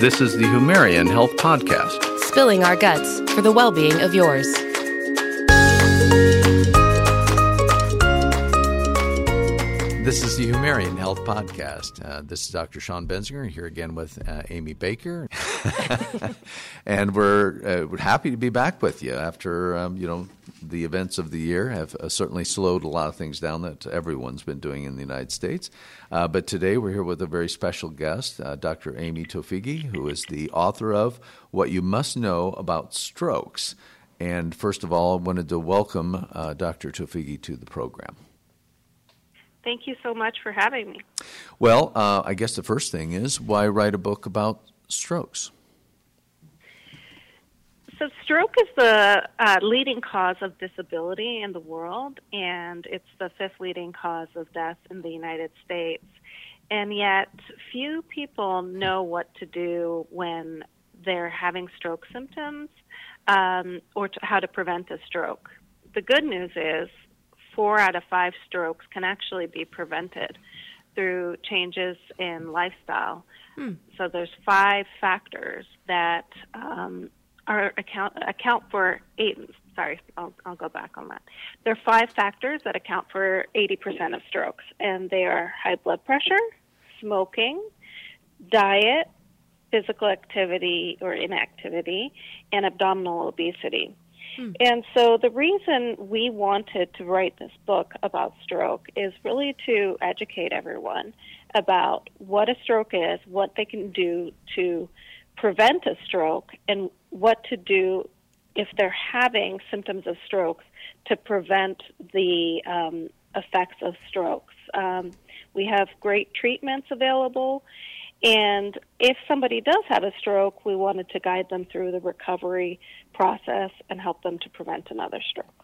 This is the Humarian Health Podcast. Spilling our guts for the well being of yours. This is the Humarian Health Podcast. Uh, this is Dr. Sean Benzinger here again with uh, Amy Baker, and we're uh, we're happy to be back with you after um, you know the events of the year have uh, certainly slowed a lot of things down that everyone's been doing in the United States. Uh, but today we're here with a very special guest, uh, Dr. Amy Towfighi, who is the author of What You Must Know About Strokes. And first of all, I wanted to welcome Dr. Towfighi to the program. Thank you so much for having me. Well, uh, I guess the first thing is why write a book about strokes? So, stroke is the uh, leading cause of disability in the world, and it's the fifth leading cause of death in the United States. And yet, few people know what to do when they're having stroke symptoms um, or to, how to prevent a stroke. The good news is four out of five strokes can actually be prevented through changes in lifestyle. Hmm. So there's five factors that um, account account for eight. Sorry, I'll, I'll go back on that. There are five factors that account for 80% of strokes, and they are high blood pressure, smoking, diet, physical activity or inactivity, and abdominal obesity. Hmm. And so the reason we wanted to write this book about stroke is really to educate everyone about what a stroke is, what they can do to prevent a stroke, and what to do if they're having symptoms of strokes to prevent the um, effects of strokes. Um, we have great treatments available, and if somebody does have a stroke, we wanted to guide them through the recovery process and help them to prevent another stroke.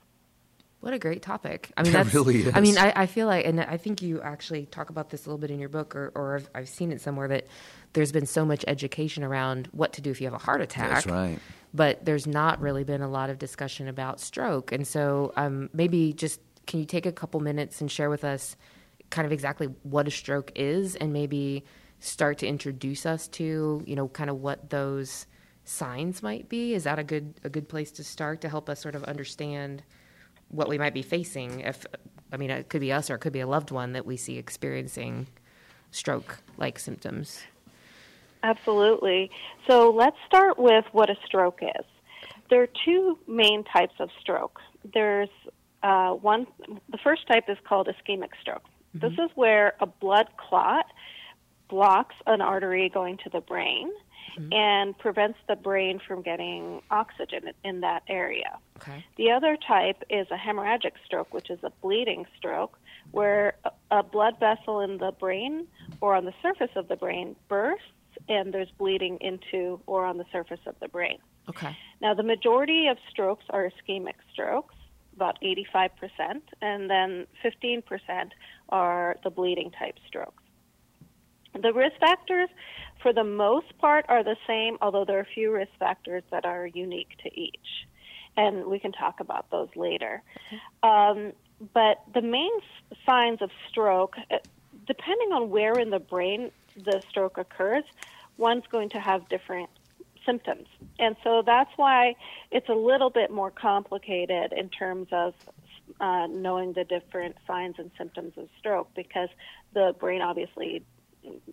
What a great topic. I mean, that really is. I mean, I, I, feel like, and I think you actually talk about this a little bit in your book, or, or I've, I've, seen it somewhere that there's been so much education around what to do if you have a heart attack. That's right. But there's not really been a lot of discussion about stroke. And so um, maybe just can you take a couple minutes and share with us kind of exactly what a stroke is and maybe start to introduce us to, you know, kind of what those signs might be? Is that a good a good place to start to help us sort of understand what we might be facing? If I mean, it could be us or it could be a loved one that we see experiencing stroke-like symptoms. Absolutely. So let's start with what a stroke is. There are two main types of stroke. There's uh, one. The first type is called ischemic stroke. Mm-hmm. This is where a blood clot blocks an artery going to the brain mm-hmm. and prevents the brain from getting oxygen in that area. Okay. The other type is a hemorrhagic stroke, which is a bleeding stroke, where a blood vessel in the brain or on the surface of the brain bursts and there's bleeding into or on the surface of the brain. Okay. Now, the majority of strokes are ischemic strokes, about 85%, and then 15% are the bleeding type strokes. The risk factors, for the most part, are the same, although there are a few risk factors that are unique to each. And we can talk about those later. Um, but the main signs of stroke, uh, depending on where in the brain the stroke occurs, one's going to have different symptoms. And so that's why it's a little bit more complicated in terms of uh, knowing the different signs and symptoms of stroke because the brain obviously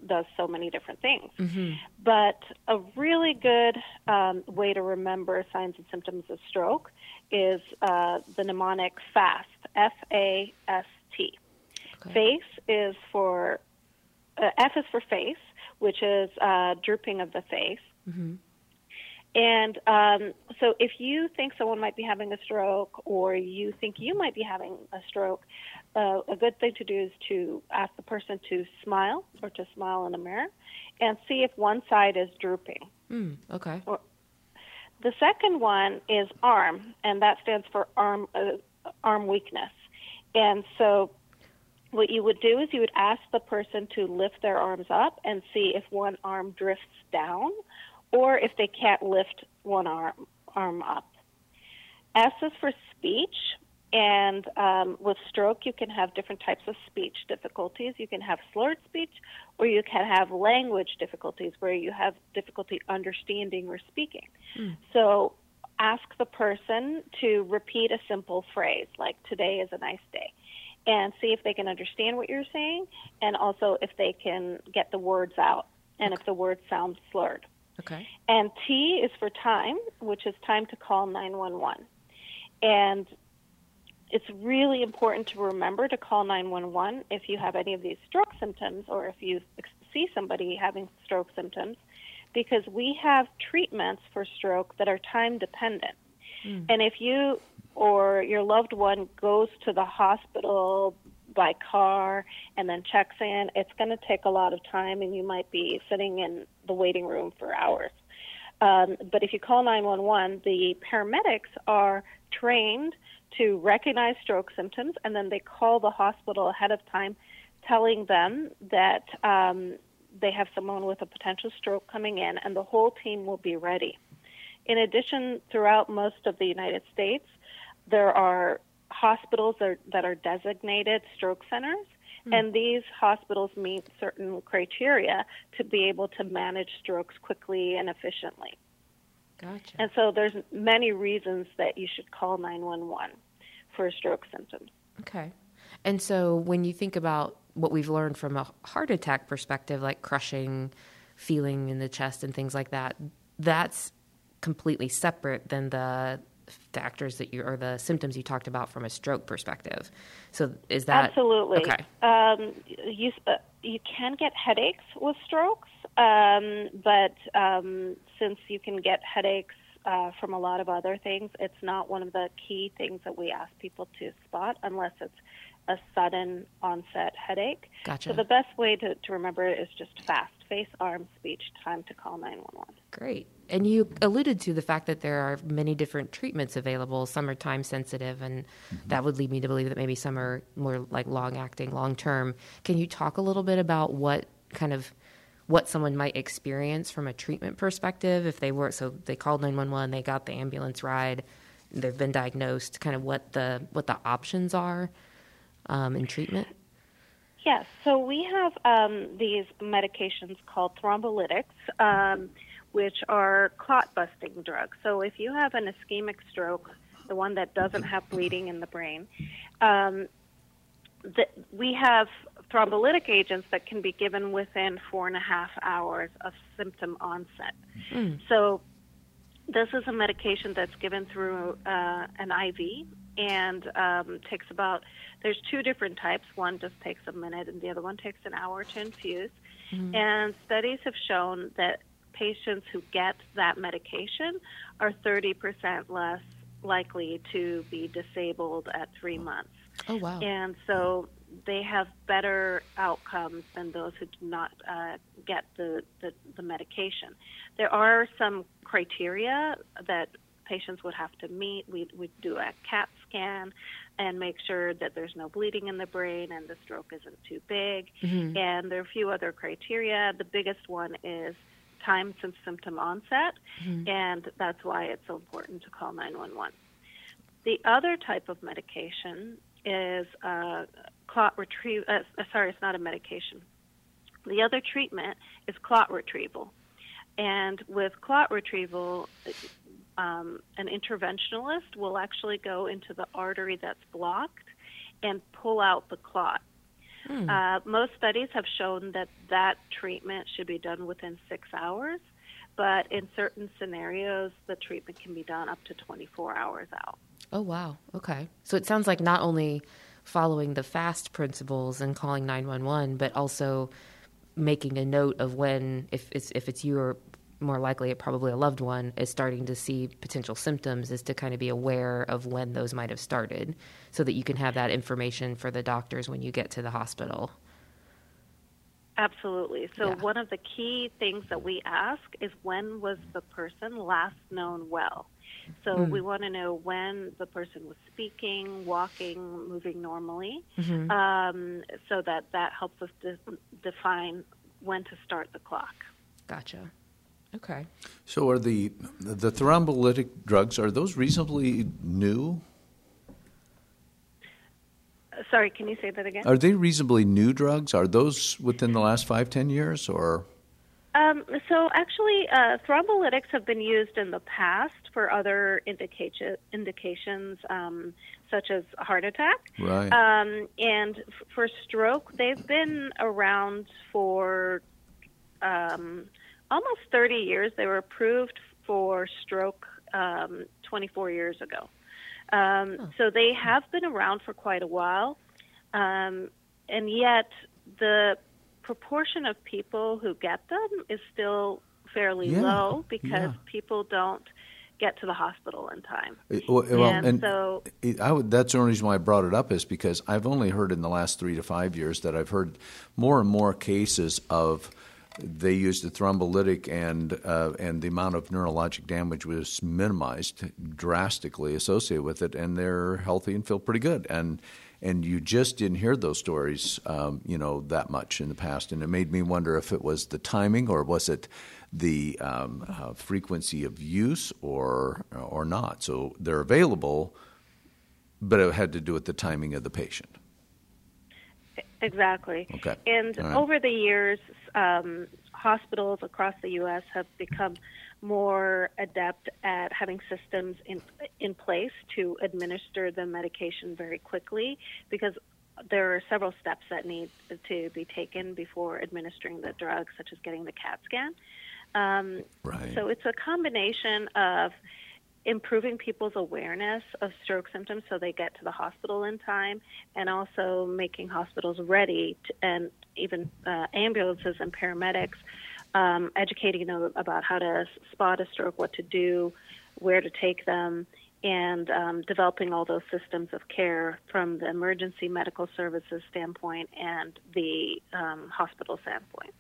does so many different things. Mm-hmm. But a really good um, way to remember signs and symptoms of stroke is uh, the mnemonic FAST, F A S T. Face is for, uh, F is for face, which is uh, drooping of the face. Mm-hmm. And um, so, if you think someone might be having a stroke, or you think you might be having a stroke, uh, a good thing to do is to ask the person to smile or to smile in a mirror and see if one side is drooping. Mm, okay. Or, the second one is arm, and that stands for arm uh, arm weakness. And so, what you would do is you would ask the person to lift their arms up and see if one arm drifts down or if they can't lift one arm, arm up. S is for speech, And um, with stroke, you can have different types of speech difficulties. You can have slurred speech, or you can have language difficulties where you have difficulty understanding or speaking. Mm. So ask the person to repeat a simple phrase like, today is a nice day, and see if they can understand what you're saying, and also if they can get the words out, and okay. if the words sound slurred. Okay. And T is for time, which is time to call 911. And it's really important to remember to call 911 if you have any of these stroke symptoms or if you see somebody having stroke symptoms because we have treatments for stroke that are time dependent. Mm. And if you or your loved one goes to the hospital by car and then checks in, it's going to take a lot of time and you might be sitting in the waiting room for hours. Um, but if you call 911, the paramedics are trained to recognize stroke symptoms, and then they call the hospital ahead of time, telling them that um, they have someone with a potential stroke coming in, and the whole team will be ready. In addition, throughout most of the United States, there are hospitals that are, that are designated stroke centers, mm. and these hospitals meet certain criteria to be able to manage strokes quickly and efficiently. Gotcha. And so there's many reasons that you should call 911 for stroke symptoms. Okay. And so when you think about what we've learned from a heart attack perspective, like crushing feeling in the chest and things like that, that's completely separate than the factors that you or the symptoms you talked about from a stroke perspective. So is that absolutely okay? Um, you uh, you can get headaches with strokes, um, but um, since you can get headaches uh, from a lot of other things, it's not one of the key things that we ask people to spot unless it's a sudden onset headache. Gotcha. So the best way to, to remember it is just fast face, arm, speech, time to call 911. Great. And you alluded to the fact that there are many different treatments available. Some are time sensitive, and mm-hmm. that would lead me to believe that maybe some are more like long acting, long term. Can you talk a little bit about what kind of what someone might experience from a treatment perspective. If they were so they called 911 they got the ambulance ride they've been diagnosed kind of what the what the options are um, in treatment? Yes. So we have um, these medications called thrombolytics um, which are clot busting drugs. So if you have an ischemic stroke, the one that doesn't have bleeding in the brain, um, the, we have thrombolytic agents that can be given within four and a half hours of symptom onset. Mm. So this is a medication that's given through uh, an IV and um, takes about there's two different types one just takes a minute and the other one takes an hour to infuse mm-hmm. and studies have shown that patients who get that medication are 30% less likely to be disabled at three months. Oh, wow. And so they have better outcomes than those who do not uh, get the, the, the medication. There are some criteria that patients would have to meet. We would do a CAT scan and make sure that there's no bleeding in the brain and the stroke isn't too big. Mm-hmm. And there are a few other criteria. The biggest one is time since symptom onset, mm-hmm. and that's why it's so important to call 911. The other type of medication is uh, clot retrieval. Uh, uh, sorry, it's not a medication. The other treatment is clot retrieval. And with clot retrieval, um, an interventionalist will actually go into the artery that's blocked and pull out the clot. Hmm. Uh, most studies have shown that that treatment should be done within six hours, but in certain scenarios, the treatment can be done up to 24 hours out. Oh, wow. Okay. So it sounds like not only following the FAST principles and calling 911, but also making a note of when, if it's, if it's you or more likely probably a loved one is starting to see potential symptoms is to kind of be aware of when those might have started so that you can have that information for the doctors when you get to the hospital. Absolutely. So yeah. one of the key things that we ask is when was the person last known well so mm. we want to know when the person was speaking walking moving normally mm-hmm. um, so that that helps us de- define when to start the clock gotcha Okay. So are the the thrombolytic drugs are those reasonably new? Sorry, can you say that again? Are they reasonably new drugs? Are those within the last five, ten years, or? Um, so actually, uh, thrombolytics have been used in the past for other indication, indications, um, such as heart attack. Right. Um, and f- for stroke, they've been around for um, almost 30 years. They were approved for stroke um, 24 years ago. Um, So they have been around for quite a while. Um, and yet, the proportion of people who get them is still fairly Yeah, low because yeah. people don't get to the hospital in time. Uh, Well, well, And so- I would, that's the only reason why I brought it up is because I've only heard in the last three to five years that I've heard more and more cases of they used the thrombolytic and uh, and the amount of neurologic damage was minimized drastically associated with it, and they're healthy and feel pretty good. And and you just didn't hear those stories, um, you know, that much in the past, and it made me wonder if it was the timing or was it the um, uh, frequency of use or or not. So they're available, but it had to do with the timing of the patient. Exactly. Okay. And right. over the years, um, hospitals across the U.S. have become more adept at having systems in in place to administer the medication very quickly because there are several steps that need to be taken before administering the drug, such as getting the CAT scan. Um, Right. So it's a combination of improving people's awareness of stroke symptoms so they get to the hospital in time, and also making hospitals ready to, and even uh, ambulances and paramedics um, educating them about how to spot a stroke, what to do, where to take them, and um, developing all those systems of care from the emergency medical services standpoint and the um, hospital standpoint.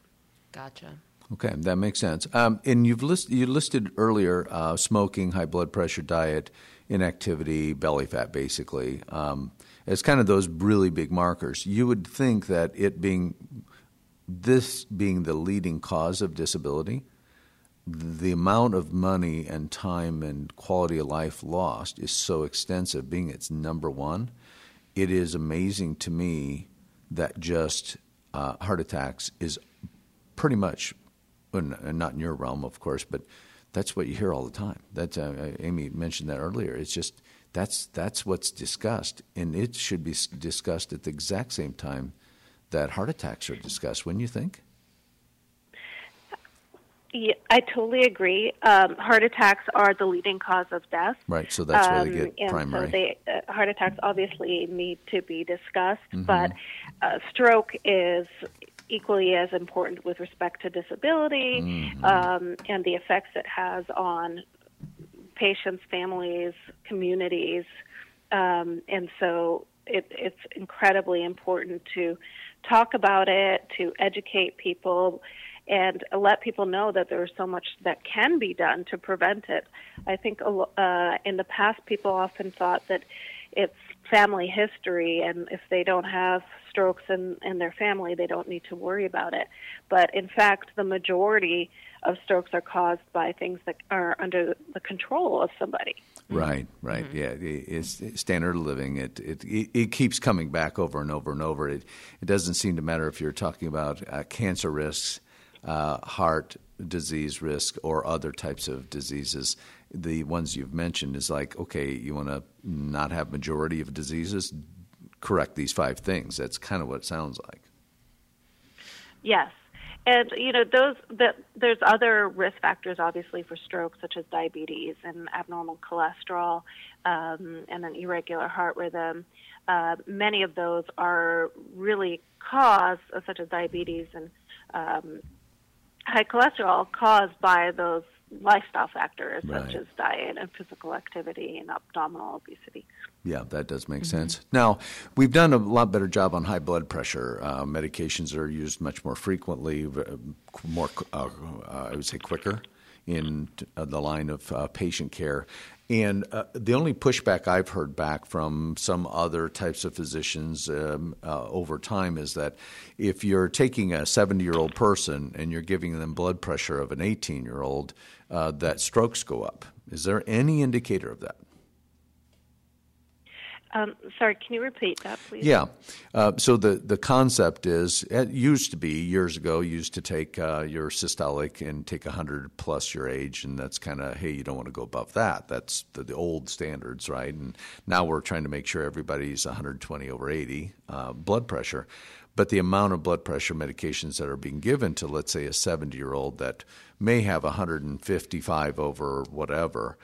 Gotcha. Okay, that makes sense. Um, and you've list, you listed earlier uh, smoking, high blood pressure, diet, inactivity, belly fat, basically, um, as kind of those really big markers. You would think that it being this being the leading cause of disability, the amount of money and time and quality of life lost is so extensive, being its number one. It is amazing to me that just uh, heart attacks is pretty much, n- not in your realm, of course, but that's what you hear all the time. That's uh, Amy mentioned that earlier. It's just that's that's what's discussed, and it should be discussed at the exact same time that heart attacks are discussed. Wouldn't you think? Yeah, I totally agree. Um, heart attacks are the leading cause of death. Right. So that's where they Um, get and primary. So they, uh, heart attacks obviously need to be discussed, Mm-hmm. but uh, stroke is equally as important with respect to disability Mm-hmm. um, and the effects it has on patients, families, communities. Um, and so it, it's incredibly important to talk about it, to educate people, and let people know that there is so much that can be done to prevent it. I think uh, in the past, people often thought that it's family history, and if they don't have strokes in, in their family, they don't need to worry about it. But in fact, the majority of strokes are caused by things that are under the control of somebody. Right, right, yeah. It, it's it's standard of living. It, it it it keeps coming back over and over and over. It it doesn't seem to matter if you're talking about uh, cancer risks, uh, heart disease risk, or other types of diseases. The ones you've mentioned is like, okay, you want to not have majority of diseases. Correct these five things. That's kind of what it sounds like. Yes. And you know those the, there's other risk factors obviously for stroke such as diabetes and abnormal cholesterol um, and an irregular heart rhythm. Uh, many of those are really caused, such as diabetes and um, high cholesterol, caused by those lifestyle factors Right. such as diet and physical activity and abdominal obesity. Yeah, that does make sense. Now, we've done a lot better job on high blood pressure. Uh, medications are used much more frequently, more, uh, uh, I would say, quicker in t- uh, the line of uh, patient care. And uh, the only pushback I've heard back from some other types of physicians um, uh, over time is that if you're taking a 70 year old person and you're giving them blood pressure of an 18 year old, uh, that strokes go up. Is there any indicator of that? Um, sorry, can you repeat that, please? Yeah. Uh, so the, the concept is it used to be years ago used to take uh, your systolic and take 100 plus your age, and that's kind of hey, you don't want to go above that. That's the, the, old standards, right? And now we're trying to make sure everybody's 120 over 80 uh, blood pressure. But the amount of blood pressure medications that are being given to, let's say, a 70 year old that may have 155 over whatever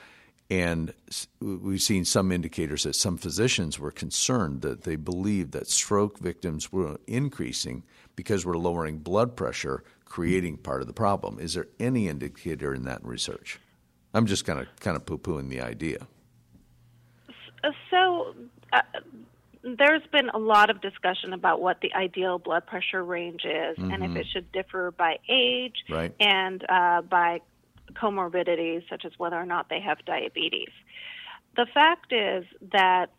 and we've seen some indicators that some physicians were concerned that they believed that stroke victims were increasing because we're lowering blood pressure, creating part of the problem. Is there any indicator in that research? I'm just kind of kind of poo-pooing the idea. So. Uh, there's been a lot of discussion about what the ideal blood pressure range is mm-hmm. and if mm-hmm. it should differ by age right. and uh, by comorbidities, such as whether or not they have diabetes. The fact is that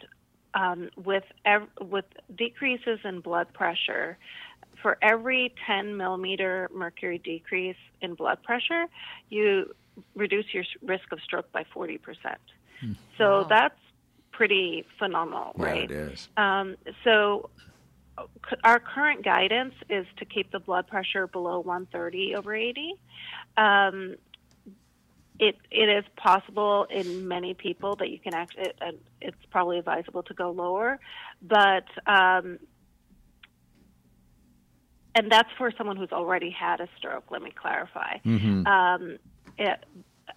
um, with ev- with decreases in blood pressure, for every 10 millimeter mercury decrease in blood pressure, you reduce your risk of stroke by 40 percent. Hmm. So wow. that's pretty phenomenal, yeah, right? it is. Um, so our current guidance is to keep the blood pressure below 130 over 80. Um, it it is possible in many people that you can actually it, it's probably advisable to go lower, but um, and that's for someone who's already had a stroke. Let me clarify. Mm-hmm. Um, it,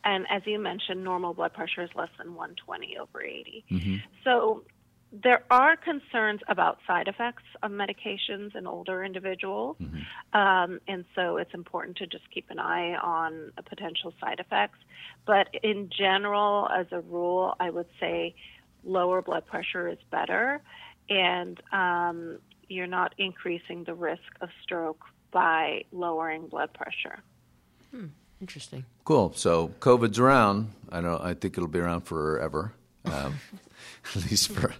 and as you mentioned, normal blood pressure is less than 120 over 80. Mm-hmm. So there are concerns about side effects of medications in older individuals, mm-hmm. um, and so it's important to just keep an eye on potential side effects. But in general, as a rule, I would say lower blood pressure is better, and um, you're not increasing the risk of stroke by lowering blood pressure. Hmm. Interesting. Cool. So COVID's around. I know. I think it'll be around forever. Um, at least for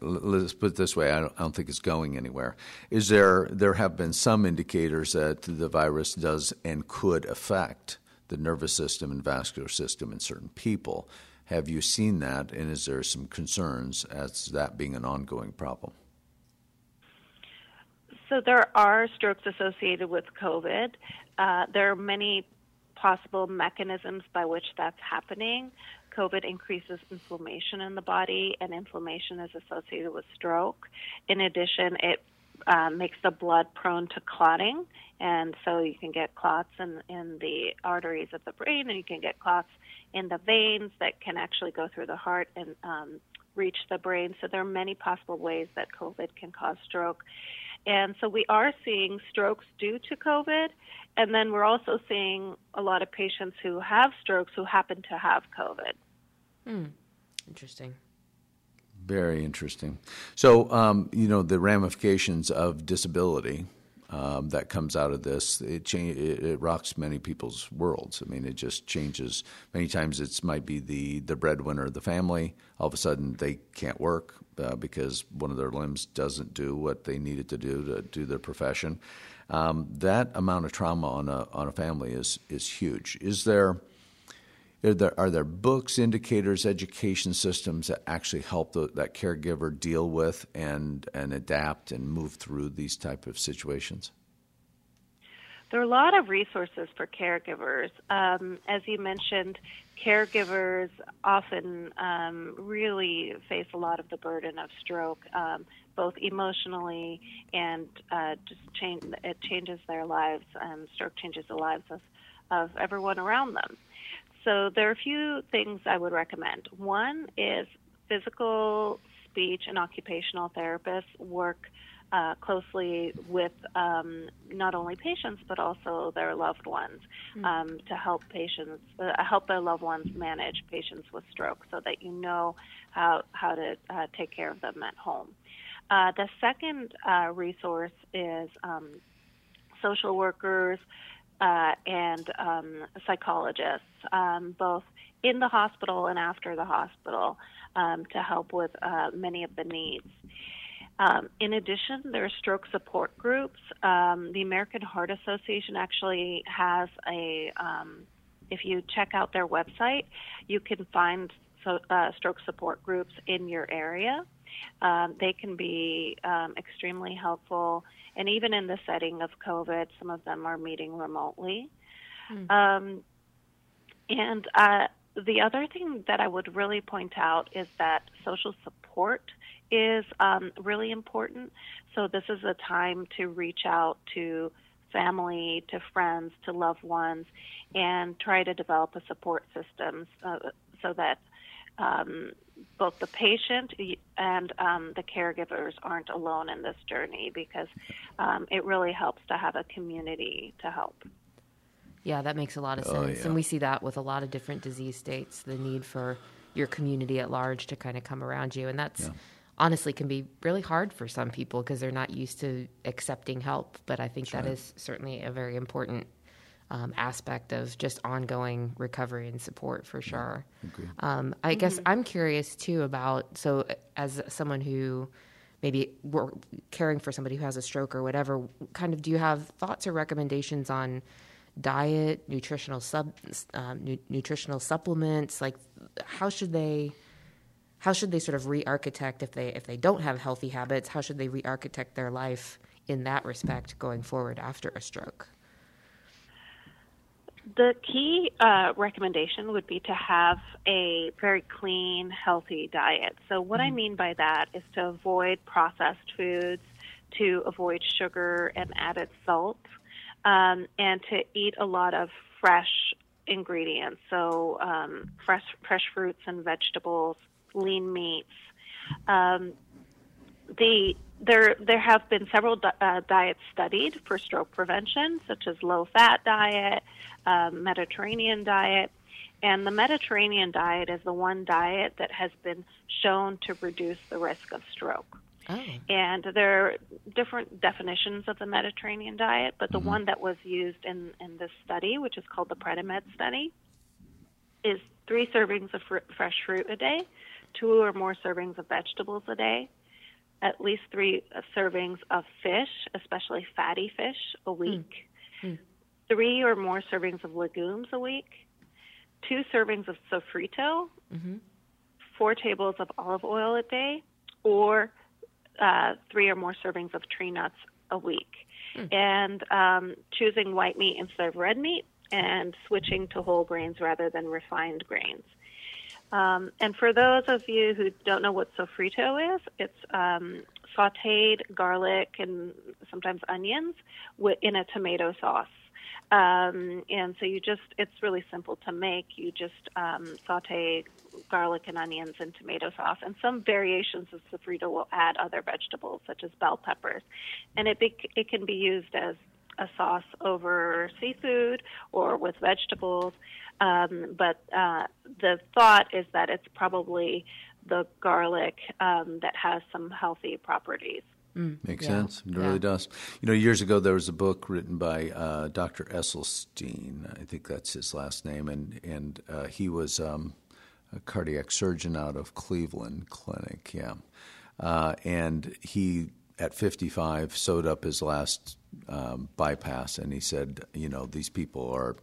let's put it this way: I don't, I don't, think it's going anywhere. Is there? There have been some indicators that the virus does and could affect the nervous system and vascular system in certain people. Have you seen that, and is there some concerns as that being an ongoing problem? So there are strokes associated with COVID. Uh, there are many possible mechanisms by which that's happening. COVID increases inflammation in the body, and inflammation is associated with stroke. In addition, it uh, makes the blood prone to clotting, and so you can get clots in, in the arteries of the brain, and you can get clots in the veins that can actually go through the heart and um, reach the brain. So there are many possible ways that COVID can cause stroke. And so we are seeing strokes due to COVID, and then we're also seeing a lot of patients who have strokes who happen to have COVID. Hmm. Interesting. Very interesting. So, um, you know, the ramifications of disability um, that comes out of this, it, cha- it, it, rocks many people's worlds. I mean, it just changes. Many times it might be the, the breadwinner of the family. All of a sudden, they can't work uh, because one of their limbs doesn't do what they needed to do to do their profession. Um, that amount of trauma on a, on a family is, is huge. Is there – are there, are there books, indicators, education systems that actually help the, that caregiver deal with and, and adapt and move through these type of situations? There are a lot of resources for caregivers. Um, as you mentioned, caregivers often um, really face a lot of the burden of stroke, um, both emotionally and uh, just change. It changes their lives, and stroke changes the lives of, of everyone around them. So there are a few things I would recommend. One is physical, speech, and occupational therapists work uh, closely with um, not only patients but also their loved ones mm-hmm. um, to help patients uh, help their loved ones manage patients with stroke, so that you know how how to uh, take care of them at home. Uh, the second uh, resource is um, social workers, uh, and um, psychologists, um, both in the hospital and after the hospital, um, to help with uh, many of the needs. Um, in addition, there are stroke support groups. Um, the American Heart Association actually has a, um, if you check out their website, you can find so, uh, stroke support groups in your area. They can be extremely helpful, and even in the setting of COVID, some of them are meeting remotely. Mm. Um, and uh, the other thing that I would really point out is that social support is um, really important. So, this is a time to reach out to family, to friends, to loved ones, and try to develop a support system uh, so that um, both the patient and um, the caregivers aren't alone in this journey because um, it really helps to have a community to help. Yeah, that makes a lot of oh, sense. Oh, yeah. And we see that with a lot of different disease states the need for your community at large to kind of come around you. And that's yeah. honestly can be really hard for some people because they're not used to accepting help. But I think that's that right. is certainly a very important um, aspect of just ongoing recovery and support for sure. Um, I mm-hmm. guess I'm curious too about so as someone who maybe we're caring for somebody who has a stroke or whatever, kind of do you have thoughts or recommendations on diet, nutritional sub, um, nu- nutritional supplements? Like, how should they? How should they sort of re-architect if they if they don't have healthy habits? How should they re-architect their life in that respect going forward after a stroke? The key uh, recommendation would be to have a very clean, healthy diet. So, what mm-hmm. I mean by that is to avoid processed foods, to avoid sugar and added salt, um, and to eat a lot of fresh ingredients. So, um, fresh, fresh fruits and vegetables, lean meats. Um, the there there have been several di- uh, diets studied for stroke prevention, such as low fat diet, um, Mediterranean diet, and the Mediterranean diet is the one diet that has been shown to reduce the risk of stroke. Oh. And there are different definitions of the Mediterranean diet, but the mm-hmm. one that was used in, in this study, which is called the Predimed study, is three servings of fr- fresh fruit a day, two or more servings of vegetables a day, at least three servings of fish, especially fatty fish, a hmm. week, mm. three or more servings of legumes a week, two servings of sofrito, mm-hmm. four tables of olive oil a day, or uh, three or more servings of tree nuts a week. Mm. And um, choosing white meat instead of red meat and switching to whole grains rather than refined grains. Um, and for those of you who don't know what sofrito is, it's um, sauteed garlic and sometimes onions in a tomato sauce. Um, and so you just, it's really simple to make. You just um, saute garlic and onions and tomato sauce. And some variations of sofrito will add other vegetables such as bell peppers. And it, be, it can be used as a sauce over seafood or with vegetables. Um, but uh, the thought is that it's probably the garlic um, that has some healthy properties. Mm, Makes yeah. sense. It yeah. really does. You know, years ago there was a book written by uh, Dr. Esselstyn. I think that's his last name, and and uh, he was um, a cardiac surgeon out of Cleveland Clinic. Yeah, uh, and he at 55 sewed up his last um, bypass, and he said, you know, these people are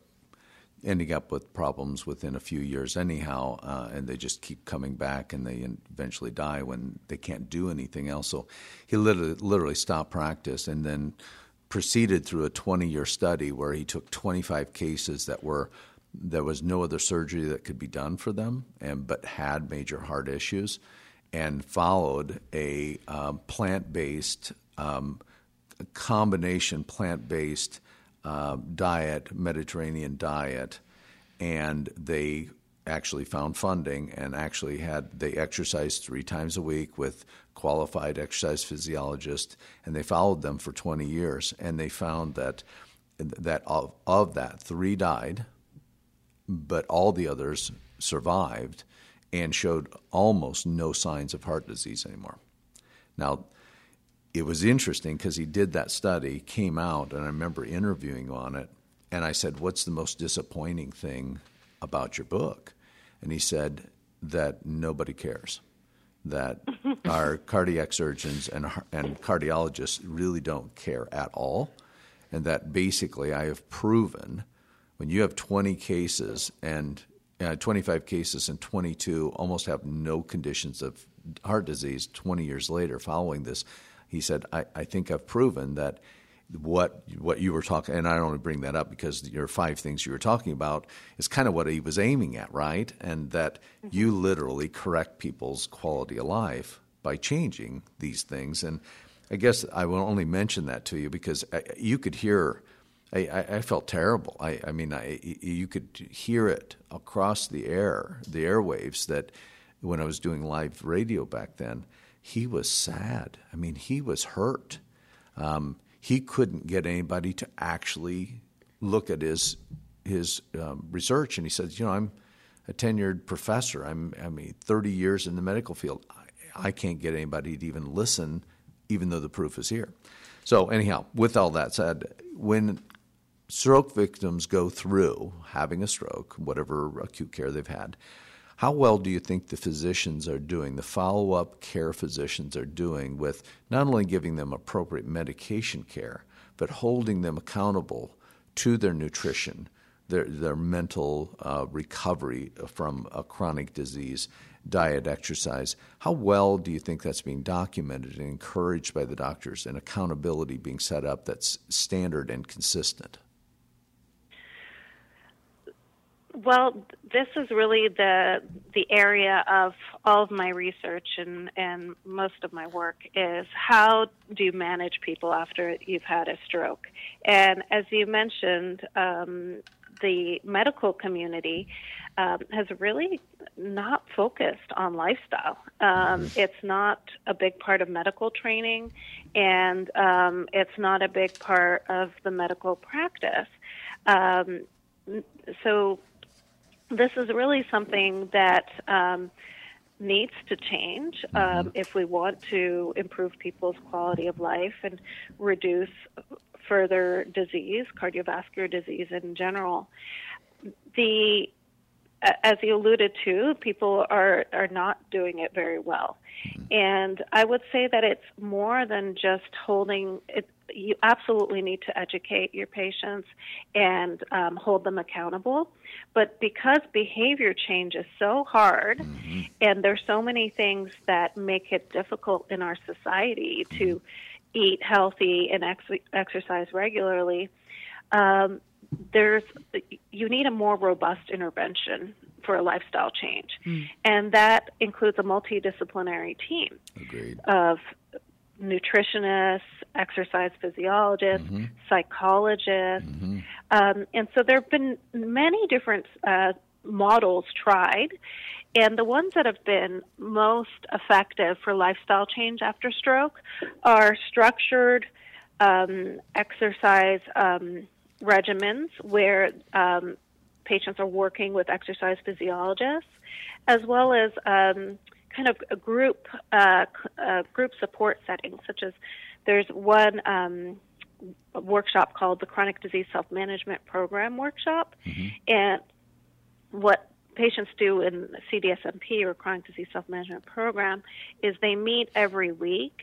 ending up with problems within a few years anyhow, uh, and they just keep coming back and they eventually die when they can't do anything else. So he literally, literally stopped practice and then proceeded through a 20 year study where he took 25 cases that were there was no other surgery that could be done for them and but had major heart issues and followed a um, plant-based um, combination plant-based uh, diet, Mediterranean diet, and they actually found funding and actually had they exercised three times a week with qualified exercise physiologists, and they followed them for 20 years, and they found that that of, of that three died, but all the others survived and showed almost no signs of heart disease anymore. Now, it was interesting because he did that study, came out, and I remember interviewing on it. And I said, What's the most disappointing thing about your book? And he said that nobody cares, that our cardiac surgeons and, and cardiologists really don't care at all. And that basically I have proven when you have 20 cases and uh, 25 cases and 22 almost have no conditions of heart disease 20 years later following this. He said, I, I think I've proven that what what you were talking and I only bring that up because your five things you were talking about is kind of what he was aiming at, right? And that mm-hmm. you literally correct people's quality of life by changing these things. And I guess I will only mention that to you because you could hear I, I, felt terrible. I, I mean, I, you could hear it across the air, the airwaves. That when I was doing live radio back then, he was sad. I mean, he was hurt. Um, he couldn't get anybody to actually look at his his um, research, and he said, "You know, I'm a tenured professor. I'm I mean, 30 years in the medical field. I, I can't get anybody to even listen, even though the proof is here." So, anyhow, with all that said, when stroke victims go through having a stroke, whatever acute care they've had, how well do you think the physicians are doing, the follow up care physicians are doing with not only giving them appropriate medication care, but holding them accountable to their nutrition, their, their mental uh, recovery from a chronic disease, diet, exercise? How well do you think that's being documented and encouraged by the doctors and accountability being set up that's standard and consistent? Well, this is really the the area of all of my research and and most of my work is how do you manage people after you've had a stroke? And as you mentioned, um, the medical community um, has really not focused on lifestyle. Um, it's not a big part of medical training, and um, it's not a big part of the medical practice. Um, so this is really something that um, needs to change um, mm-hmm. if we want to improve people's quality of life and reduce further disease, cardiovascular disease in general. The as you alluded to, people are, are not doing it very well. Mm-hmm. And I would say that it's more than just holding it. You absolutely need to educate your patients and um, hold them accountable. But because behavior change is so hard, mm-hmm. and there's so many things that make it difficult in our society to mm-hmm. eat healthy and ex- exercise regularly, um, there's you need a more robust intervention for a lifestyle change, mm. and that includes a multidisciplinary team Agreed. of nutritionists, exercise physiologists, mm-hmm. psychologists, mm-hmm. Um, and so there have been many different uh, models tried. And the ones that have been most effective for lifestyle change after stroke are structured um, exercise um, regimens where um, patients are working with exercise physiologists, as well as um, kind of a group uh, uh, group support settings, such as there's one um, workshop called the Chronic Disease Self Management Program Workshop, mm-hmm. and what patients do in CDSMP or Chronic Disease Self Management Program is they meet every week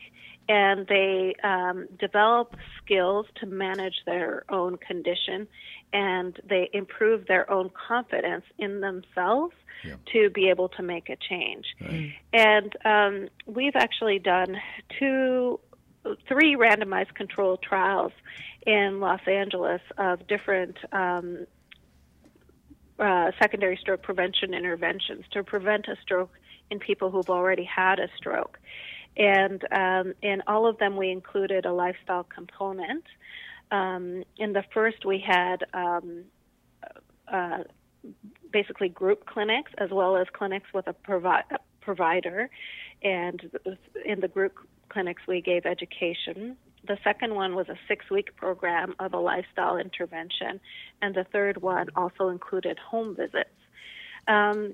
and they um, develop skills to manage their own condition and they improve their own confidence in themselves yeah. to be able to make a change. Right. And um, we've actually done two, three randomized controlled trials in Los Angeles of different um, uh, secondary stroke prevention interventions to prevent a stroke in people who've already had a stroke and um, in all of them we included a lifestyle component. Um, in the first, we had um, uh, basically group clinics as well as clinics with a provi- provider, and in the group clinics we gave education. The second one was a six week program of a lifestyle intervention, and the third one also included home visits. Um,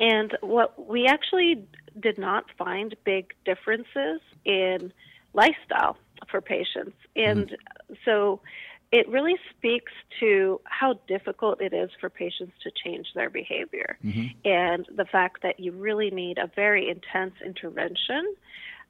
and what we actually did not find big differences in lifestyle for patients. And mm-hmm. so it really speaks to how difficult it is for patients to change their behavior mm-hmm. and the fact that you really need a very intense intervention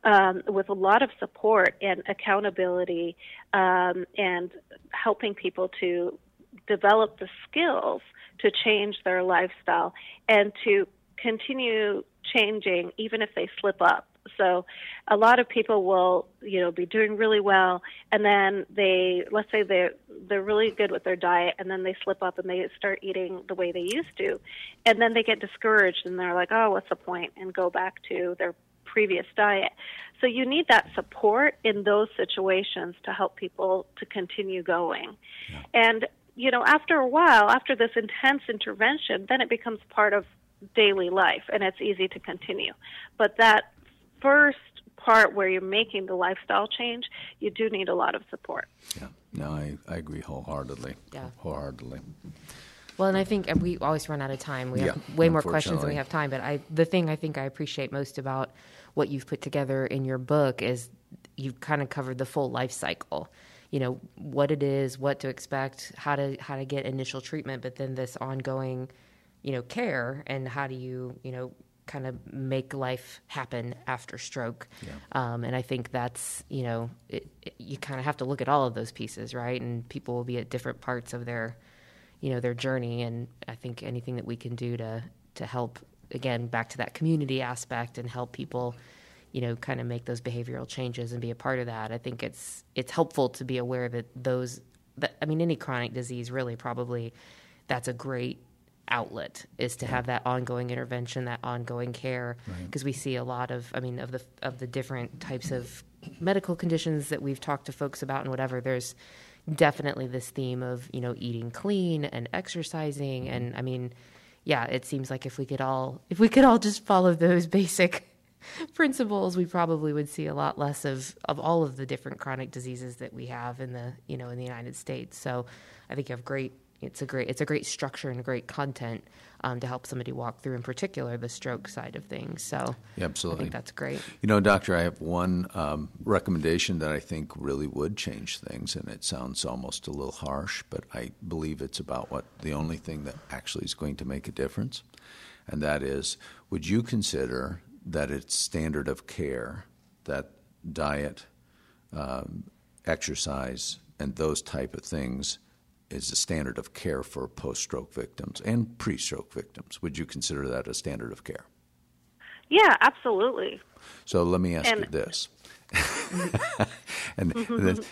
um, with a lot of support and accountability um, and helping people to develop the skills to change their lifestyle and to continue changing even if they slip up. So a lot of people will, you know, be doing really well and then they let's say they're they're really good with their diet and then they slip up and they start eating the way they used to. And then they get discouraged and they're like, Oh, what's the point? and go back to their previous diet. So you need that support in those situations to help people to continue going. Yeah. And you know, after a while, after this intense intervention, then it becomes part of daily life and it's easy to continue. But that first part where you're making the lifestyle change, you do need a lot of support. Yeah, no, I, I agree wholeheartedly. Yeah. Wholeheartedly. Well, and I think we always run out of time. We have way more questions than we have time. But I, the thing I think I appreciate most about what you've put together in your book is you've kind of covered the full life cycle. You know what it is, what to expect, how to how to get initial treatment, but then this ongoing, you know, care and how do you you know kind of make life happen after stroke. Yeah. Um, and I think that's, you know, it, it, you kind of have to look at all of those pieces, right? And people will be at different parts of their you know their journey and i think anything that we can do to to help again back to that community aspect and help people you know kind of make those behavioral changes and be a part of that. I think it's it's helpful to be aware that those that i mean any chronic disease really probably that's a great outlet is to have that ongoing intervention that ongoing care. Because right. we see a lot of i mean of the of the different types of medical conditions that we've talked to folks about and whatever there's definitely this theme of you know eating clean and exercising. Mm-hmm. And i mean yeah it seems like if we could all if we could all just follow those basic principles we probably would see a lot less of of all of the different chronic diseases that we have in the you know in the united states. So i think you have great it's a great it's a great structure and a great content um, to help somebody walk through, in particular, the stroke side of things. So, yeah, absolutely, I think that's great. You know, doctor, I have one um, recommendation that I think really would change things, and it sounds almost a little harsh, but I believe it's about what the only thing that actually is going to make a difference, and that is, would you consider that it's standard of care that diet, um, exercise, and those type of things is a standard of care for post stroke victims and pre stroke victims. Would you consider that a standard of care? Yeah, absolutely. So let me ask and, you this. and, the,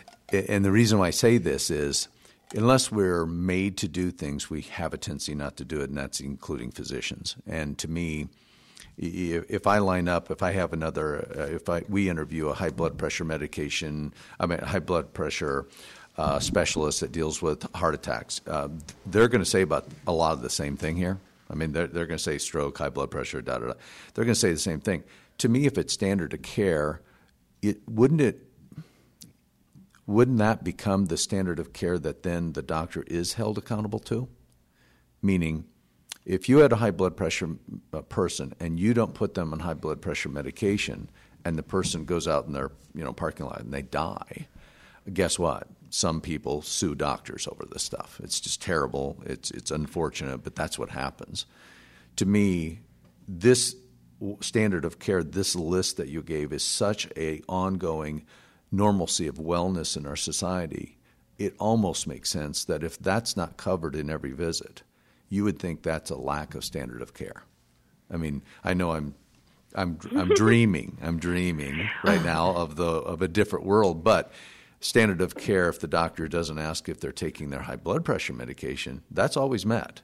and the reason why I say this is unless we're made to do things, we have a tendency not to do it, and that's including physicians. And to me, if I line up, if I have another, uh, if I we interview a high blood pressure medication, I mean high blood pressure uh, specialist that deals with heart attacks. Uh, they're going to say about a lot of the same thing here. I mean, they're, they're going to say stroke, high blood pressure, da da da. They're going to say the same thing. To me, if it's standard of care, it wouldn't it wouldn't that become the standard of care that then the doctor is held accountable to? Meaning, if you had a high blood pressure uh, person and you don't put them on high blood pressure medication, and the person goes out in their you know parking lot and they die, guess what? Some people sue doctors over this stuff. It's just terrible. It's it's unfortunate, but that's what happens. To me, this standard of care, this list that you gave, is such a ongoing normalcy of wellness in our society. It almost makes sense that if that's not covered in every visit, you would think that's a lack of standard of care. I mean, I know I'm I'm I'm dreaming. I'm dreaming right now of the of a different world, but standard of care, if the doctor doesn't ask if they're taking their high blood pressure medication, that's always met.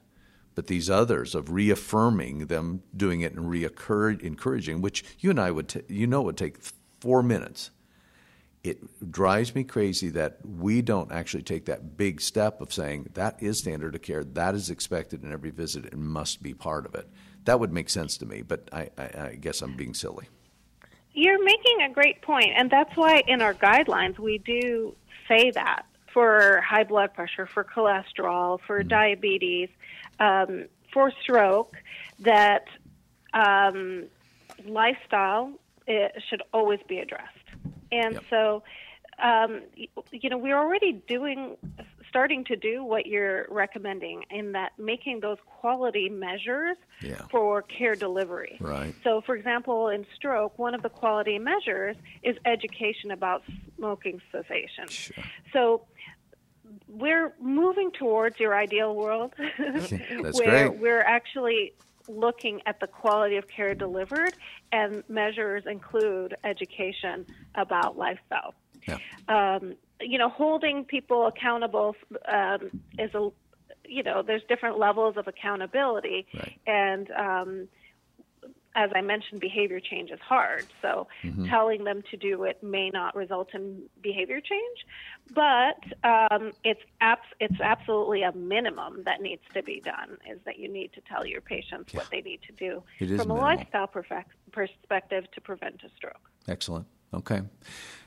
But these others of reaffirming them doing it and re-encouraging, which you and I would, t- you know, would take four minutes. It drives me crazy that we don't actually take that big step of saying that is standard of care, that is expected in every visit, and must be part of it. That would make sense to me, but I, I, I guess I'm being silly. You're making a great point, and that's why in our guidelines we do say that for high blood pressure, for cholesterol, for mm-hmm. diabetes, um, for stroke, that um, lifestyle should always be addressed. And yep. so, um, you know, we're already doing starting to do what you're recommending in that making those quality measures yeah. for care delivery. Right. So, for example, in stroke, one of the quality measures is education about smoking cessation. Sure. So, we're moving towards your ideal world, That's where great. we're actually looking at the quality of care delivered, and measures include education about lifestyle. Yeah. Um, you know, holding people accountable um, is a, you know, there's different levels of accountability, Right. and um, as I mentioned, behavior change is hard. So Mm-hmm. telling them to do it may not result in behavior change, but um, it's abs- it's absolutely a minimum that needs to be done. Is that you need to tell your patients what they need to do from a minimal. lifestyle perspective to prevent a stroke. Excellent. Okay.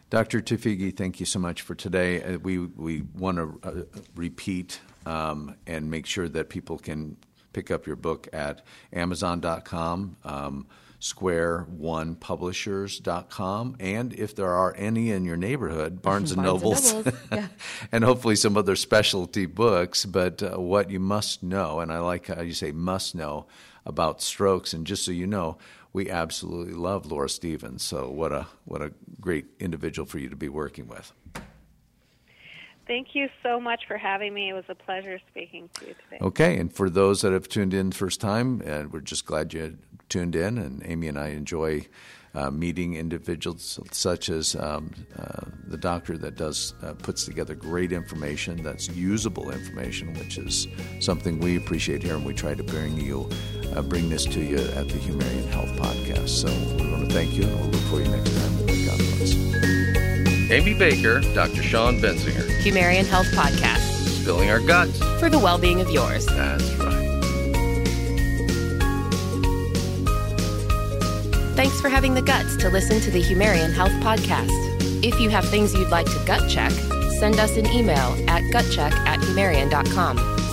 Dr. Towfighi, thank you so much for today. Uh, we we want to uh, repeat um, and make sure that people can pick up your book at Amazon.com, um, SquareOnePublishers.com, and if there are any in your neighborhood, Barnes and Barnes and Nobles, Nobles, yeah. and hopefully some other specialty books. But uh, what you must know, and I like how you say must know about strokes. And just so you know, we absolutely love Laura Stevens. So what a what a great individual for you to be working with. Thank you so much for having me. It was a pleasure speaking to you today. Okay, and for those that have tuned in first time, uh, we're just glad you tuned in. And Amy and I enjoy uh, meeting individuals such as um, uh, the doctor that does uh, puts together great information that's usable information, which is something we appreciate here, and we try to bring you uh, bring this to you at the Humarian Health Podcast. So we want to thank you, and we'll look for you next time. God bless. Amy Baker, Dr. Sean Benzinger, Humarian Health Podcast spilling our guts. for the well being of yours. That's right. Thanks for having the guts to listen to the Humarian Health Podcast. If you have things you'd like to gut check, send us an email at gutcheck at humarian.com.